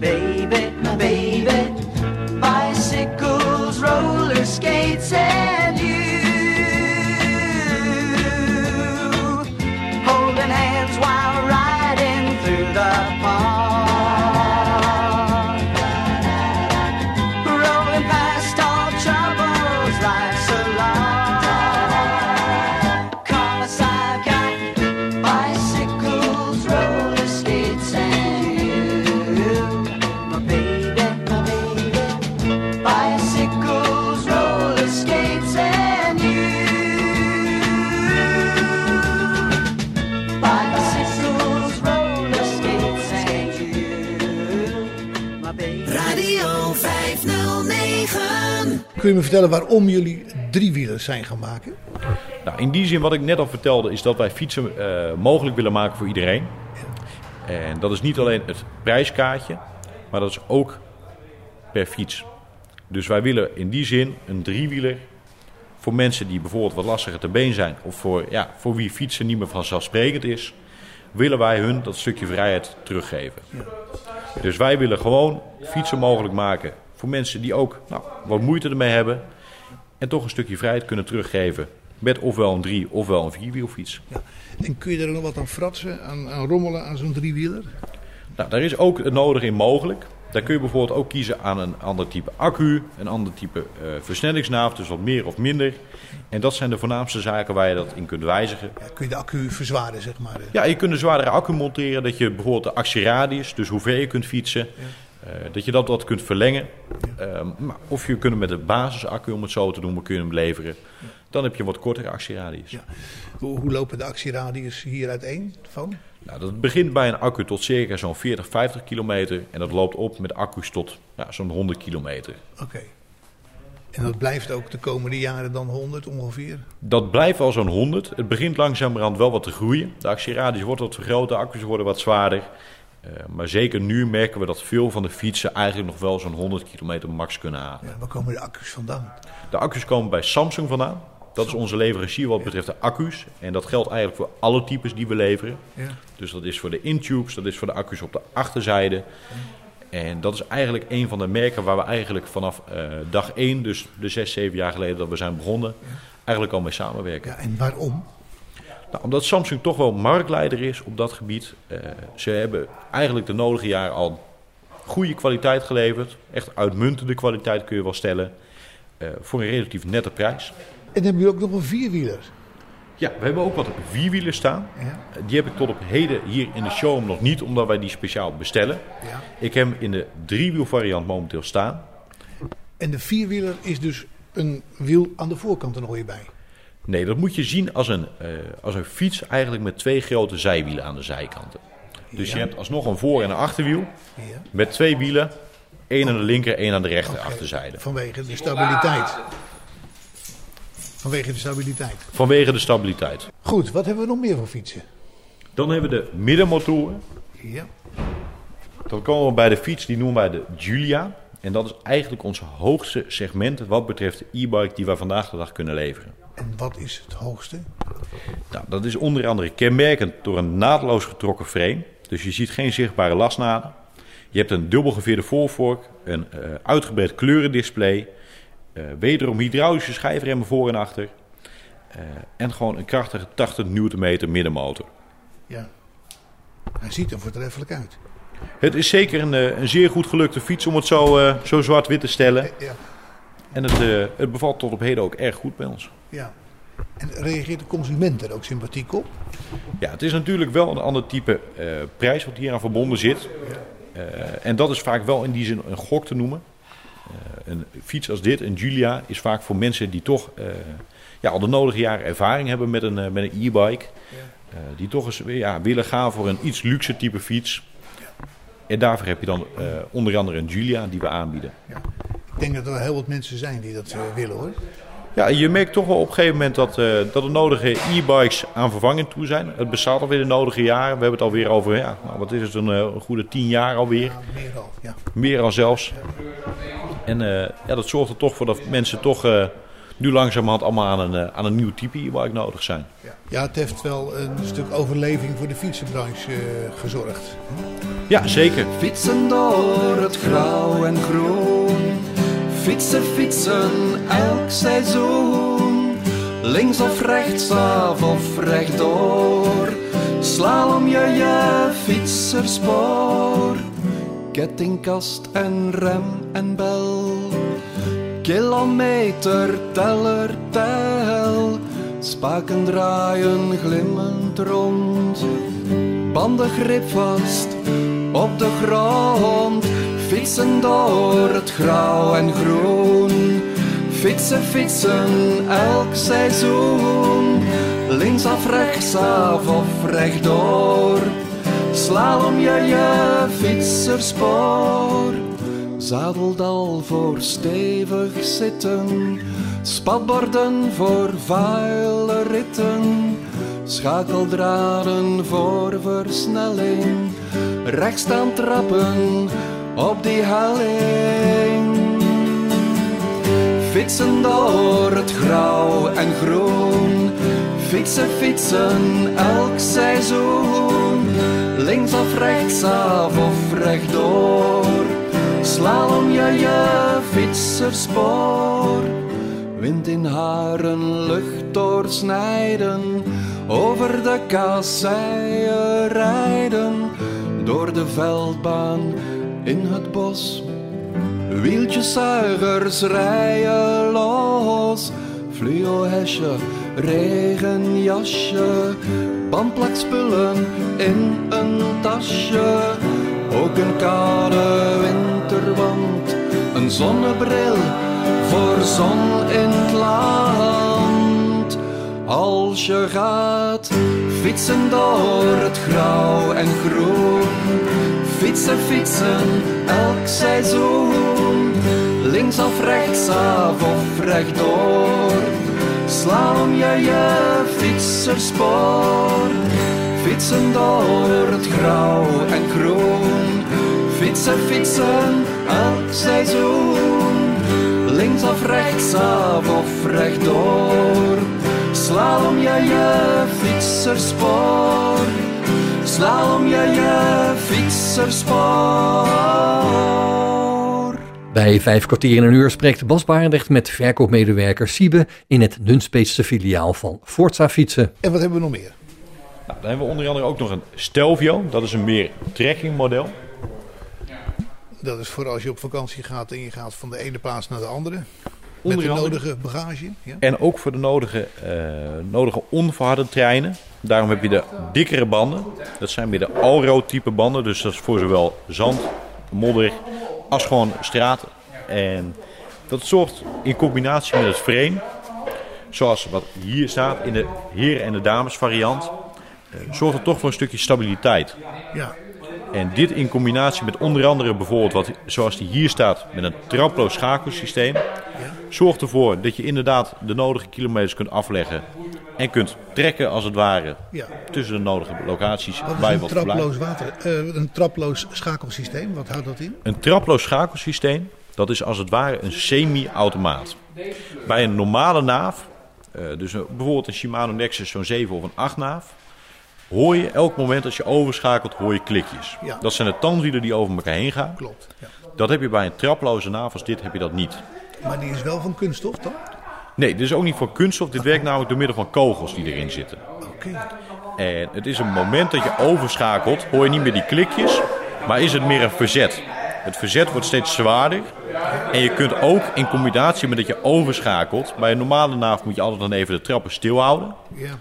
baby, my baby. Bicycles, roller skates, Kun je me vertellen waarom jullie driewielers zijn gaan maken? Nou, in die zin wat ik net al vertelde, is dat wij fietsen eh, mogelijk willen maken voor iedereen. En dat is niet alleen het prijskaartje, maar dat is ook per fiets. Dus wij willen in die zin een driewieler voor mensen die bijvoorbeeld wat lastiger te been zijn, of voor, ja, voor wie fietsen niet meer vanzelfsprekend is, willen wij hun dat stukje vrijheid teruggeven. Dus wij willen gewoon fietsen mogelijk maken voor mensen die ook nou, wat moeite ermee hebben en toch een stukje vrijheid kunnen teruggeven. Met ofwel een drie ofwel een vierwielfiets. En kun je er nog wat aan fratsen, aan, aan rommelen aan zo'n driewieler? Nou, daar is ook het nodige in mogelijk. Daar kun je bijvoorbeeld ook kiezen aan een ander type accu, een ander type eh, versnellingsnaaf, dus wat meer of minder. En dat zijn de voornaamste zaken waar je dat in kunt wijzigen. Ja, kun je de accu verzwaren, zeg maar. Ja, je kunt een zwaardere accu monteren, dat je bijvoorbeeld de actieradius, dus hoe ver je kunt fietsen, eh, dat je dat wat kunt verlengen. Ehm, maar of je kunt hem met de basisaccu, om het zo te noemen, kun je hem leveren. Dan heb je een wat kortere actieradius. Ja. Hoe, hoe lopen de actieradius hier uiteen van? Nou, dat begint bij een accu tot circa zo'n 40, 50 kilometer. En dat loopt op met accu's tot ja, zo'n 100 kilometer. Oké. En dat blijft ook de komende jaren dan 100 ongeveer? Dat blijft wel zo'n 100. Het begint langzamerhand wel wat te groeien. De actieradius wordt wat vergroot, de accu's worden wat zwaarder. Eh, maar zeker nu merken we dat veel van de fietsen eigenlijk nog wel zo'n 100 kilometer max kunnen halen. Ja, waar komen de accu's vandaan? De accu's komen bij Samsung vandaan. Dat is onze leverancier wat betreft de accu's. En dat geldt eigenlijk voor alle types die we leveren. Ja. Dus dat is voor de intubes, dat is voor de accu's op de achterzijde. En dat is eigenlijk een van de merken waar we eigenlijk vanaf eh, dag 1, dus de 6, 7 jaar geleden dat we zijn begonnen, eigenlijk al mee samenwerken. Ja, en waarom? Nou, omdat Samsung toch wel marktleider is op dat gebied. Eh, ze hebben eigenlijk de nodige jaren al goede kwaliteit geleverd. Echt uitmuntende kwaliteit kun je wel stellen. eh, voor een relatief nette prijs. En hebben jullie ook nog een vierwieler? Ja, we hebben ook wat vierwielers staan. Ja. Die heb ik tot op heden hier in de showroom nog niet, omdat wij die speciaal bestellen. Ja. Ik heb hem in de driewielvariant momenteel staan. En de vierwieler is dus een wiel aan de voorkant er nog weer bij. Nee, dat moet je zien als een, eh, als een fiets eigenlijk met twee grote zijwielen aan de zijkanten. Dus Ja. je hebt alsnog een voor- en een achterwiel Ja. met twee wielen. één aan de linker, één aan de rechter achterzijde. Vanwege de stabiliteit. Vanwege de stabiliteit. Vanwege de stabiliteit. Goed, wat hebben we nog meer voor fietsen? Dan hebben we de middenmotoren. Ja. Dan komen we bij de fiets, die noemen wij de Julia. En dat is eigenlijk ons hoogste segment wat betreft de e-bike die wij vandaag de dag kunnen leveren. En wat is het hoogste? Nou, dat is onder andere kenmerkend door een naadloos getrokken frame. Dus je ziet geen zichtbare lasnaden. Je hebt een dubbelgeveerde voorvork, een eh, uitgebreid kleurendisplay, eh, wederom hydraulische schijfremmen voor en achter. eh, en gewoon een krachtige 80 Nm middenmotor. Ja. Hij ziet er voortreffelijk uit. Het is zeker een, eh, een zeer goed gelukte fiets om het zo, eh, zo zwart-wit te stellen. Ja. En het, eh, het bevalt tot op heden ook erg goed bij ons. ja. En reageert de consument er ook sympathiek op? Ja, het is natuurlijk wel een ander type prijs wat hier aan verbonden zit. En dat is vaak wel in die zin een gok te noemen. Een fiets als dit, een Julia, is vaak voor mensen die toch ja, al de nodige jaren ervaring hebben met een, eh, met een e-bike. Eh, die toch eens ja, willen gaan voor een iets luxe type fiets. En daarvoor heb je dan eh, onder andere een Julia die we aanbieden. Ik denk dat er wel heel wat mensen zijn die dat eh, willen hoor. Ja, je merkt toch wel op een gegeven moment dat, eh, dat de nodige e-bikes aan vervanging toe zijn. Het bestaat alweer de nodige jaren. We hebben het alweer over, ja, nou, wat is het, een, een goede tien jaar alweer. Meer al, ja. Meer dan zelfs. En ja, dat zorgt er toch voor dat mensen toch, nu langzamerhand allemaal aan een, aan een nieuw type e-bike nodig zijn. Ja, het heeft wel een stuk overleving voor de fietsenbranche gezorgd. Ja, zeker. Fietsen door het grauw en groen. Fietsen, fietsen, elk seizoen. Links of rechts, af of rechtdoor. Slalom je je fietserspoor. Kettingkast en rem en bel. Kilometer teller tel. Spaken draaien glimmend rond. Bandengrip vast op de grond. Fietsen door het grauw en groen. Fietsen, fietsen, elk seizoen. Linksaf, rechtsaf of rechtdoor. Slalom je je fietserspoor. Zadeldal voor stevig zitten. Spatborden voor vuile ritten. Schakeldraden voor versnelling. Rechts staan trappen op die helling. Fietsen door het grauw en groen. Fietsen, fietsen, elk seizoen. Linksaf, rechtsaf of rechtdoor. Slalom je je fietserspoor. Wind in haren, lucht doorsnijden. Over de kasseien rijden. Door de veldbaan in het bos. Wieltjeszuigers rijden los. Fluo-hesje, regenjasje. Bandplakspullen in een tasje. Ook een koude winterwand. Een zonnebril voor zon in het land. Als je gaat fietsen door het grauw en groen. Fietsen, fietsen, elk seizoen. Linksaf, rechtsaf of rechtdoor. Slalom je je fietserspoor. Fietsen door het grauw en groen. Fietsen, fietsen, elk seizoen. Linksaf, rechtsaf of rechtdoor. Slalom je je fietserspoor. Slalom je je fietserspoor. Bij vijf kwartier in een uur spreekt Bas Barendrecht met verkoopmedewerker Siebe in het Nunspeetse filiaal van Forza Fietsen. En wat hebben we nog meer? Nou, dan hebben we onder andere ook nog een Stelvio. Dat is een meer trekkingmodel. Dat is voor als je op vakantie gaat en je gaat van de ene paas naar de andere. Onder met de nodige bagage. Ja? En ook voor de nodige, eh, nodige onverharde treinen. Daarom heb je de dikkere banden. Dat zijn weer de Alro type banden. Dus dat is voor zowel zand, modder als gewoon straat. En dat zorgt in combinatie met het frame. Zoals wat hier staat in de heren- en de dames variant. eh, zorgt het toch voor een stukje stabiliteit. ja. En dit in combinatie met onder andere bijvoorbeeld wat zoals die hier staat met een traploos schakelsysteem. Zorgt ervoor dat je inderdaad de nodige kilometers kunt afleggen. En kunt trekken als het ware Ja. tussen de nodige locaties Wat bij een wat traploos, water, eh, een traploos schakelsysteem? Wat houdt dat in? Een traploos schakelsysteem, dat is als het ware een semi-automaat. Bij een normale naaf, eh, dus een- bijvoorbeeld een Shimano Nexus zo'n 7 of een 8 naaf, hoor je elk moment als je overschakelt, hoor je klikjes. Ja. Dat zijn de tandwielen die over elkaar heen gaan. Klopt. Ja. Dat heb je bij een traploze naaf als dit, heb je dat niet. Maar die is wel van kunststof dan? Nee, dit is ook niet voor kunststof. Dit werkt namelijk door middel van kogels die erin zitten. Oké. En het is een moment dat je overschakelt, hoor je niet meer die klikjes, maar is het meer een verzet. Het verzet wordt steeds zwaarder. En je kunt ook in combinatie met dat je overschakelt, bij een normale naaf moet je altijd dan even de trappen stilhouden. Ja.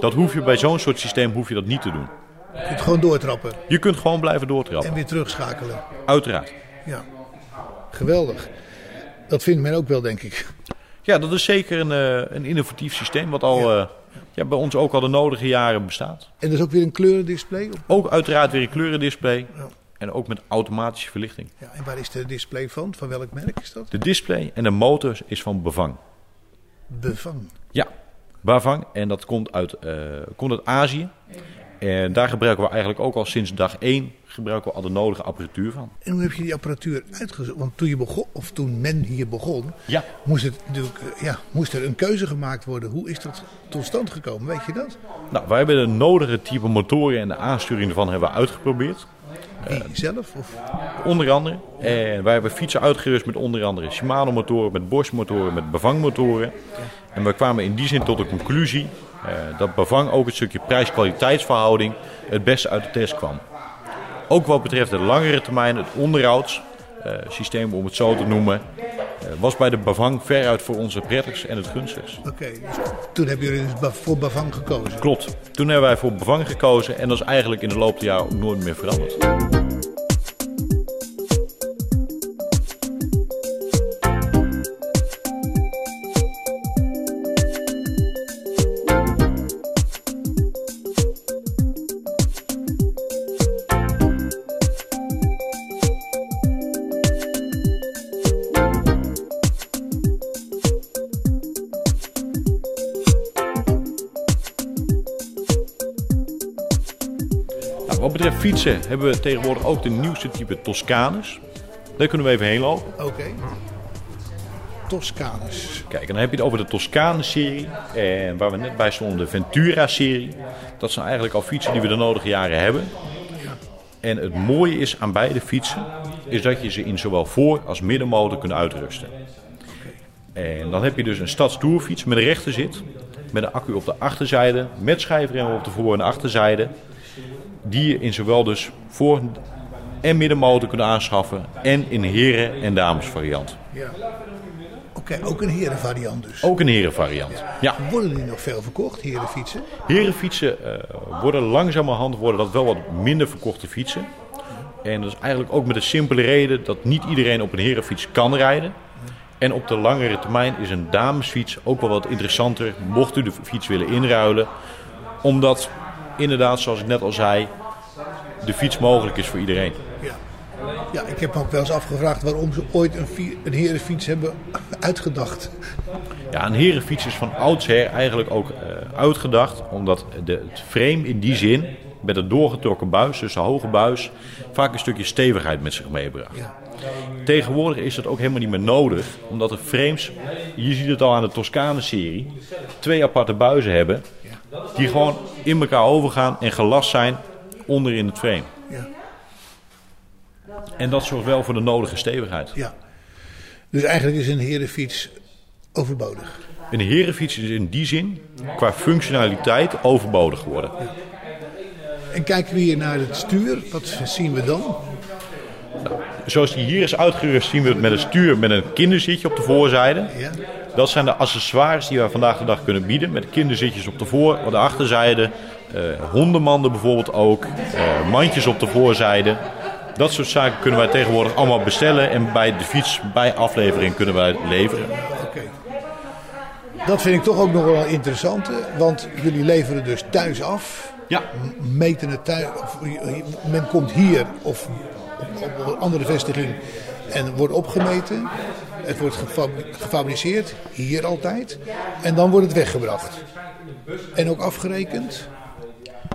Dat hoef je bij zo'n soort systeem hoef je dat niet te doen. Je kunt gewoon doortrappen Je kunt gewoon blijven en doortrappen. weer terugschakelen. Uiteraard. Ja. Geweldig. Dat vindt men ook wel, denk ik. Ja, dat is zeker een, eh, een innovatief systeem wat al Ja. eh, ja, bij ons ook al de nodige jaren bestaat. En is ook weer een kleurendisplay op. Ook uiteraard weer een kleurendisplay. Ja. En ook met automatische verlichting. Ja, en waar is de display van? Van welk merk is dat? De display en de motor is van Bevang. Bevang. Ja, Bavang. En dat komt uit, eh, komt uit Azië. En daar gebruiken we eigenlijk ook al sinds dag één gebruiken we al de nodige apparatuur van. En hoe heb je die apparatuur uitgezocht? Want toen je begon, of toen men hier begon, Ja. moest, het natuurlijk, eh, ja, moest er een keuze gemaakt worden. Hoe is dat tot stand gekomen? Weet je dat? Nou, wij hebben de nodige type motoren en de aansturing ervan hebben we uitgeprobeerd. Wie zelf? Of? Onder andere. En wij hebben fietsen uitgerust met onder andere Shimano motoren, met Bosch motoren, met bevangmotoren. En we kwamen in die zin tot de conclusie eh, dat bevang ook het stukje prijs-kwaliteitsverhouding het beste uit de test kwam. Ook wat betreft de langere termijn, het onderhoudssysteem om het zo te noemen, eh, was bij de bevang veruit voor onze prettigst en het gunstigst. Oké, dus toen hebben jullie dus voor Bavang gekozen. Klopt. Toen hebben wij voor bevang gekozen en dat is eigenlijk in de loop der jaren nooit meer veranderd. Fietsen hebben we tegenwoordig ook de nieuwste type Toscanus. Daar kunnen we even heen lopen. Oké. Toscanus. Kijk, en dan heb je het over de Toscanus-serie. En waar we net bij stonden, de Ventura-serie. Dat zijn eigenlijk al fietsen die we de nodige jaren hebben. En het mooie is aan beide fietsen, is dat je ze in zowel voor- als middenmotor kunt uitrusten. En dan heb je dus een stadstoerfiets met een rechterzit, met een accu op de achterzijde, met schijfremmen op de voor- en achterzijde. Die je in zowel dus voor- en middenmotor kunt aanschaffen en in heren- en damesvariant. Ja. Oké, ook een herenvariant dus. Ook een herenvariant. Ja. Worden die nog veel verkocht, herenfietsen? Herenfietsen eh, worden langzamerhand worden dat wel wat minder verkochte fietsen. En dat is eigenlijk ook met de simpele reden dat niet iedereen op een herenfiets kan rijden. En op de langere termijn is een damesfiets ook wel wat interessanter, mocht u de fiets willen inruilen. Omdat inderdaad, zoals ik net al zei, de fiets mogelijk is voor iedereen. Ja. Ja, ik heb me ook wel eens afgevraagd waarom ze ooit een, een herenfiets hebben uitgedacht. Ja, een herenfiets is van oudsher eigenlijk ook eh, uitgedacht. Omdat de, het frame in die zin, met een doorgetrokken buis, dus een hoge buis, vaak een stukje stevigheid met zich meebracht. Tegenwoordig is dat ook helemaal niet meer nodig. Omdat de frames, je ziet het al aan de Toscane-serie, twee aparte buizen hebben. Die gewoon in elkaar overgaan en gelast zijn onder in het frame. Ja. En dat zorgt wel voor de nodige stevigheid. Ja. Dus eigenlijk is een herenfiets overbodig. Een herenfiets is in die zin, qua functionaliteit, overbodig geworden. En kijken we hier naar het stuur, wat zien we dan? Zoals die hier is uitgerust, zien we het met een stuur met een kinderzitje op de voorzijde. Ja. Dat zijn de accessoires die wij vandaag de dag kunnen bieden. Met kinderzitjes op de voor, de achterzijde. eh, hondenmanden bijvoorbeeld ook. eh, mandjes op de voorzijde. Dat soort zaken kunnen wij tegenwoordig allemaal bestellen. En bij de fiets, bij aflevering, kunnen wij leveren. Oké. Dat vind ik toch ook nog wel interessant, want jullie leveren dus thuis af. Ja. Meten het thuis. Of, men komt hier of op, op een andere vestiging en wordt opgemeten. Het wordt gefab- gefabriceerd, hier altijd. En dan wordt het weggebracht. En ook afgerekend.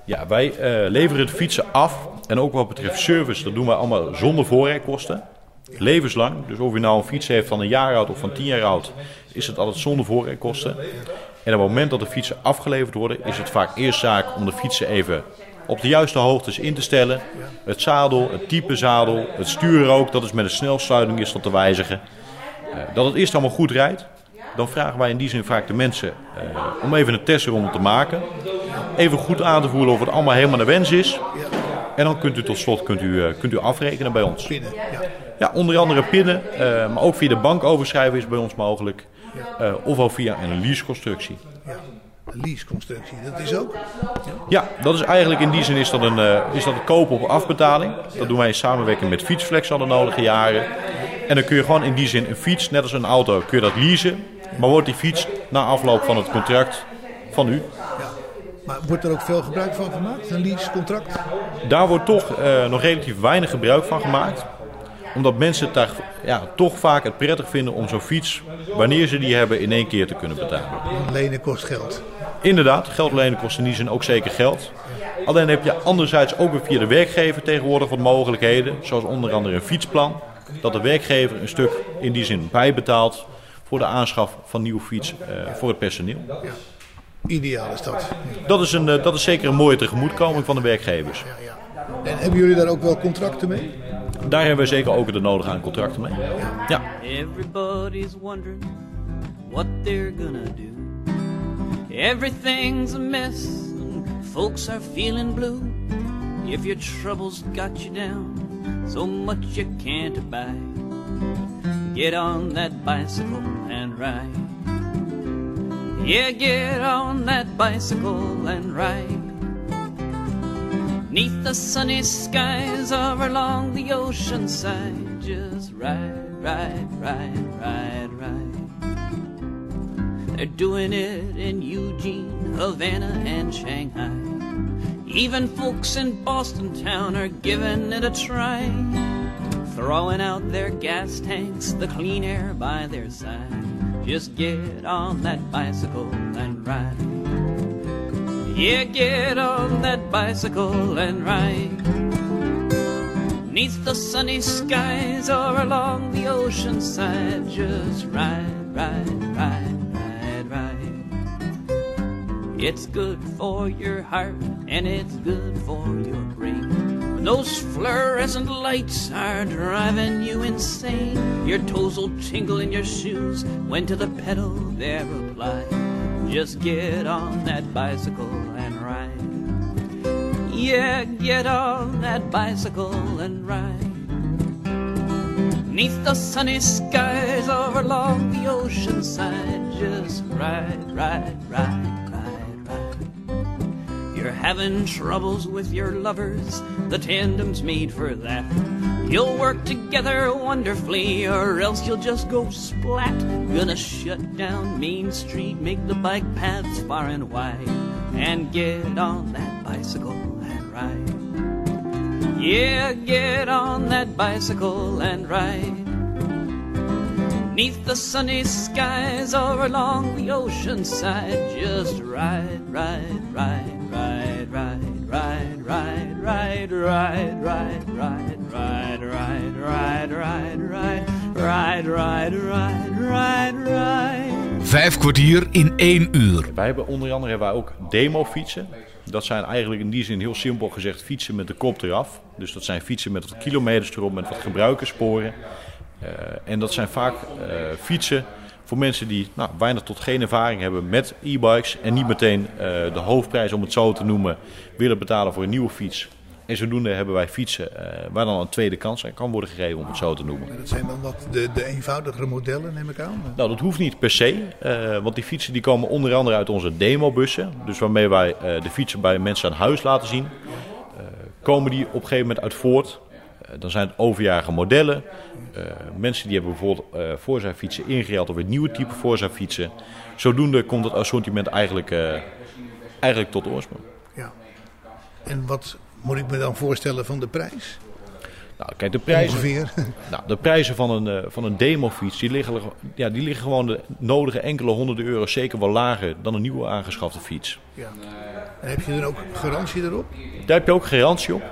Ja, wij eh, leveren de fietsen af. En ook wat betreft service, dat doen wij allemaal zonder voorrijkosten. Levenslang. Dus of je nou een fiets heeft van een jaar oud of van tien jaar oud, is het altijd zonder voorrijkosten. En op het moment dat de fietsen afgeleverd worden, is het vaak eerst zaak om de fietsen even op de juiste hoogtes in te stellen. Het zadel, het type zadel, het stuur ook, dat is met een snelsluiting is dat te wijzigen. Eh, dat het eerst allemaal goed rijdt. Dan vragen wij in die zin vaak de mensen eh, om even een testronde te maken. Even goed aan te voelen of het allemaal helemaal naar wens is. En dan kunt u tot slot kunt u, eh, kunt u afrekenen bij ons. Pinnen, ja. Ja, onder andere pinnen, maar ook via de bank overschrijven is bij ons mogelijk. Of al via een leaseconstructie. Leaseconstructie, dat is ook. Ja, dat is eigenlijk in die zin is dat een, eh, is dat een koop op afbetaling. Dat doen wij in samenwerking met Fietsflex al de nodige jaren. En dan kun je gewoon in die zin een fiets, net als een auto, kun je dat leasen. Maar wordt die fiets na afloop van het contract van u, Maar wordt er ook veel gebruik van gemaakt, een leasecontract? Daar wordt toch eh, nog relatief weinig gebruik van gemaakt. Omdat mensen het daar ja, toch vaak het prettig vinden om zo'n fiets, wanneer ze die hebben, in één keer te kunnen betalen. Lenen kost geld. Inderdaad, geld lenen kost in die zin ook zeker geld. Alleen heb je anderzijds ook weer via de werkgever tegenwoordig wat mogelijkheden. Zoals onder andere een fietsplan. Dat de werkgever een stuk in die zin bijbetaalt voor de aanschaf van nieuwe fiets eh, voor het personeel. Ideaal is dat. Dat is, een, eh, dat is zeker een mooie tegemoetkoming van de werkgevers. En hebben jullie daar ook wel contracten mee? Daar hebben we zeker ook de nodige aan contracten mee. Ja. Everybody's wondering what they're gonna do. Everything's a mess, and folks are feeling blue. If your troubles got you down, so much you can't abide. Get on that bicycle and ride. Yeah, get on that bicycle and ride. Neath the sunny skies or along the ocean side, just ride, ride, ride, ride, ride. They're doing it in Eugene, Havana, and Shanghai. Even folks in Boston town are giving it a try. Throwing out their gas tanks, the clean air by their side. Just get on that bicycle and ride. Yeah, get on that bicycle and ride. Neath the sunny skies or along the ocean side, just ride, ride, ride. It's good for your heart and it's good for your brain. When those fluorescent lights are driving you insane, your toes will tingle in your shoes when to the pedal they're applied. Just get on that bicycle and ride. Yeah, get on that bicycle and ride. Neath the sunny skies or along the ocean side, just ride, ride, ride. You're having troubles with your lovers, the tandem's made for that. You'll work together wonderfully, or else you'll just go splat. Gonna shut down Main Street, make the bike paths far and wide, and get on that bicycle and ride. Yeah, get on that bicycle and ride. Neath the sunny skies or along the ocean side, just ride, ride, ride, ride, ride, ride, ride, ride, ride, ride, ride, ride, ride, ride, ride, ride, ride, ride, ride, ride, ride. Vijf kwartier in één uur. Wij hebben onder andere hebben wij ook demo-fietsen. Dat zijn eigenlijk in die zin heel simpel gezegd fietsen met de kop eraf. Dus dat zijn fietsen met wat kilometers erop, met wat gebruikerssporen. Uh, en dat zijn vaak uh, fietsen voor mensen die nou, weinig tot geen ervaring hebben met e-bikes. En niet meteen uh, de hoofdprijs, om het zo te noemen, willen betalen voor een nieuwe fiets. En zodoende hebben wij fietsen waar dan een tweede kans aan kan worden gegeven, om het zo te noemen. En dat zijn dan wat de, de eenvoudigere modellen, neem ik aan? Nou, dat hoeft niet per se. want die fietsen die komen onder andere uit onze demobussen. Dus waarmee wij de fietsen bij mensen aan huis laten zien. komen die op een gegeven moment uit voort. Dan zijn het overjarige modellen. Uh, mensen die hebben bijvoorbeeld uh, Forza-fietsen ingehaald of weer nieuwe type Forza-fietsen. Zodoende komt het assortiment eigenlijk, uh, eigenlijk tot oorsprong. Ja. En wat moet ik me dan voorstellen van de prijs? Nou, kijk, de prijzen, Ongeveer. Nou, de prijzen van een, van een demofiets die liggen, ja, die liggen gewoon de nodige enkele honderden euro's zeker wel lager dan een nieuwe aangeschafte fiets. Ja. En heb je dan ook garantie erop? Daar heb je ook garantie op.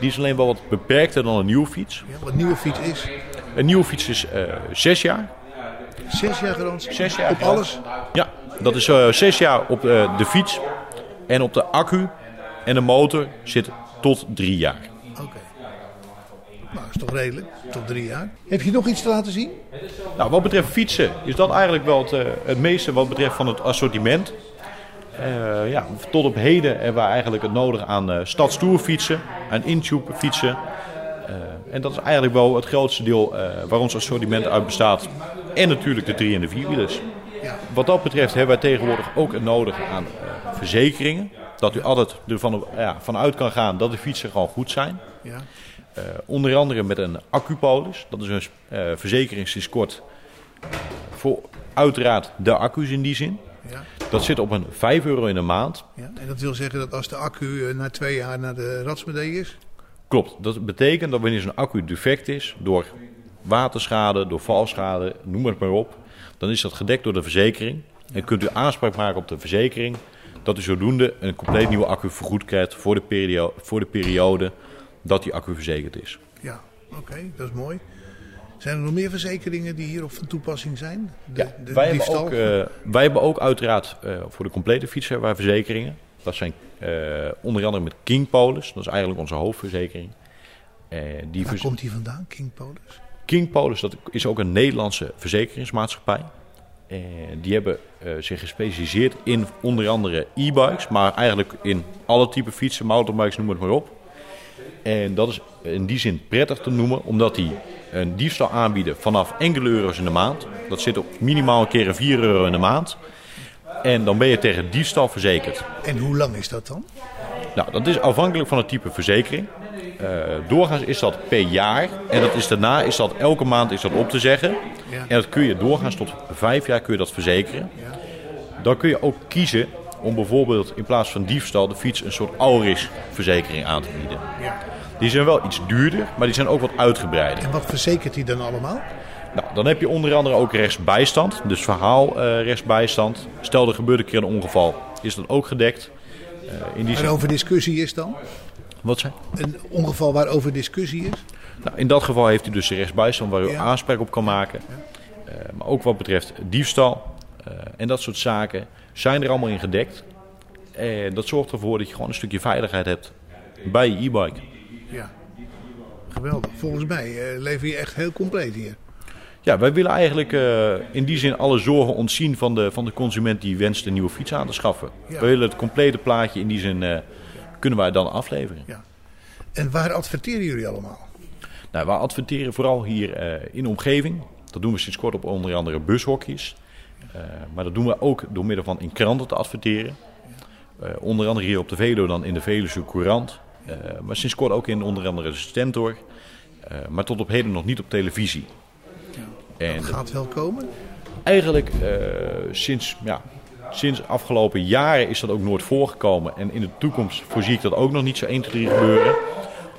Die is alleen wel wat beperkter dan een nieuwe fiets. Ja, wat een nieuwe fiets is? Een nieuwe fiets is uh, zes jaar. Zes jaar garantie? Zes jaar. Op alles? Ja, dat is uh, zes jaar op uh, de fiets. En op de accu en de motor zit tot drie jaar. Oké. Okay. Nou, dat is toch redelijk. Tot drie jaar. Heb je nog iets te laten zien? Nou, wat betreft fietsen is dat eigenlijk wel het, het meeste wat betreft van het assortiment. Uh, ja, tot op heden hebben we eigenlijk het nodig aan uh, stadstoerfietsen, aan intube fietsen. Uh, en dat is eigenlijk wel het grootste deel waar ons assortiment uit bestaat. En natuurlijk de drie- en de vierwielers. Ja. Wat dat betreft hebben wij tegenwoordig ook het nodige aan verzekeringen. Dat u altijd ervan ja, vanuit kan gaan dat de fietsen gewoon goed zijn. Ja. onder andere met een accupolis. Dat is een verzekeringsdiscord voor uiteraard de accu's in die zin. Ja. Dat zit op een 5 euro in de maand. Ja, en dat wil zeggen dat als de accu na twee jaar naar de ratsmedee is? Klopt. Dat betekent dat wanneer zo'n accu defect is door waterschade, door valschade, noem het maar op, dan is dat gedekt door de verzekering. En kunt u aanspraak maken op de verzekering dat u zodoende een compleet nieuwe accu vergoed krijgt voor de, periode, voor de periode dat die accu verzekerd is. Ja, oké, dat is mooi. Zijn er nog meer verzekeringen die hierop van toepassing zijn? De, Ja, wij, hebben ook, eh, wij hebben ook uiteraard eh, voor de complete fiets hebben wij verzekeringen. Dat zijn onder andere met King Polis. Dat is eigenlijk onze hoofdverzekering. Eh, die Waar komt die vandaan, King Polis? King Polis dat is ook een Nederlandse verzekeringsmaatschappij. En die hebben eh, zich gespecialiseerd in onder andere e-bikes, maar eigenlijk in alle type fietsen, mountainbikes, noem het maar op. En dat is in die zin prettig te noemen, omdat die een diefstal aanbieden vanaf enkele euro's in de maand. Dat zit op minimaal een keer een 4 euro in de maand. En dan ben je tegen diefstal verzekerd. En hoe lang is dat dan? Nou, dat is afhankelijk van het type verzekering. Eh, doorgaans is dat per jaar. En dat is daarna is dat elke maand is dat op te zeggen. Ja. En dat kun je doorgaans tot vijf jaar kun je dat verzekeren. Dan kun je ook kiezen om bijvoorbeeld in plaats van diefstal de fiets een soort Auris verzekering aan te bieden. Ja. Die zijn wel iets duurder, maar die zijn ook wat uitgebreider. En wat verzekert hij dan allemaal? Nou, dan heb je onder andere ook rechtsbijstand, dus verhaal eh, rechtsbijstand. Stel er gebeurt een keer een ongeval, is dat ook gedekt. Eh, in die Waarover discussie is dan? Wat zijn? Een ongeval waarover discussie is? Nou, in dat geval heeft u dus de rechtsbijstand waar u Ja. aanspraak op kan maken. Eh, maar ook wat betreft diefstal en dat soort zaken zijn er allemaal in gedekt. En dat zorgt ervoor dat je gewoon een stukje veiligheid hebt bij je e-bike. Ja. Geweldig. Volgens mij lever je echt heel compleet hier. Ja, wij willen eigenlijk eh, in die zin alle zorgen ontzien van de, van de consument die wenst een nieuwe fiets aan te schaffen. Ja. We willen het complete plaatje in die zin eh, kunnen wij dan afleveren. Ja. En waar adverteren jullie allemaal? Nou, wij adverteren vooral hier eh, in de omgeving. Dat doen we sinds kort op onder andere bushokjes. Maar dat doen we ook door middel van in kranten te adverteren. Onder andere hier op de Veluwe dan in de Veluwse Courant. Maar sinds kort ook in onder andere de Stentor. Maar tot op heden nog niet op televisie. En Dat gaat wel komen? eigenlijk eh, sinds, ja, sinds afgelopen jaren is dat ook nooit voorgekomen. En in de toekomst voorzie ik dat ook nog niet zo 1, 2, 3 gebeuren.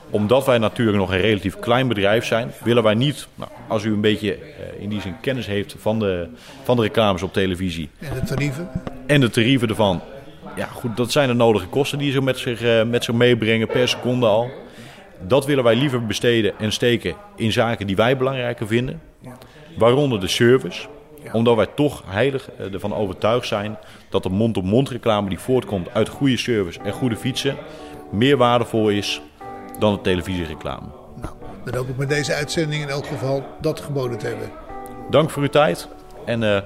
Omdat wij natuurlijk nog een relatief klein bedrijf zijn, willen wij niet, nou, als u een beetje eh, in die zin kennis heeft van de, van de reclames op televisie En de tarieven? en de tarieven ervan. Ja, goed, dat zijn de nodige kosten die ze met zich, eh, met zich meebrengen per seconde al. Dat willen wij liever besteden en steken in zaken die wij belangrijker vinden. Waaronder de service. Omdat wij toch heilig eh, ervan overtuigd zijn dat de mond-op-mond reclame die voortkomt uit goede service en goede fietsen meer waardevol is dan de televisiereclame. Dan hoop ik met deze uitzending in elk geval dat geboden te hebben. Dank voor uw tijd en eh,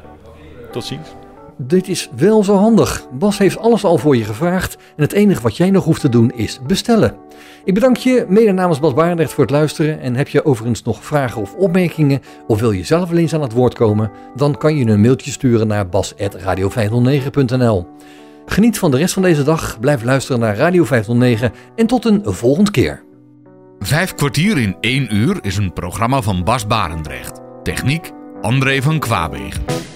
tot ziens. Dit is wel zo handig. Bas heeft alles al voor je gevraagd en het enige wat jij nog hoeft te doen is bestellen. Ik bedank je mede namens Bas Barendrecht voor het luisteren en heb je overigens nog vragen of opmerkingen of wil je zelf wel eens aan het woord komen, dan kan je een mailtje sturen naar bas.radio509.nl. Geniet van de rest van deze dag, blijf luisteren naar Radio 509 en tot een volgende keer. Vijf kwartier in één uur is een programma van Bas Barendrecht. Techniek André van Kwaabegen.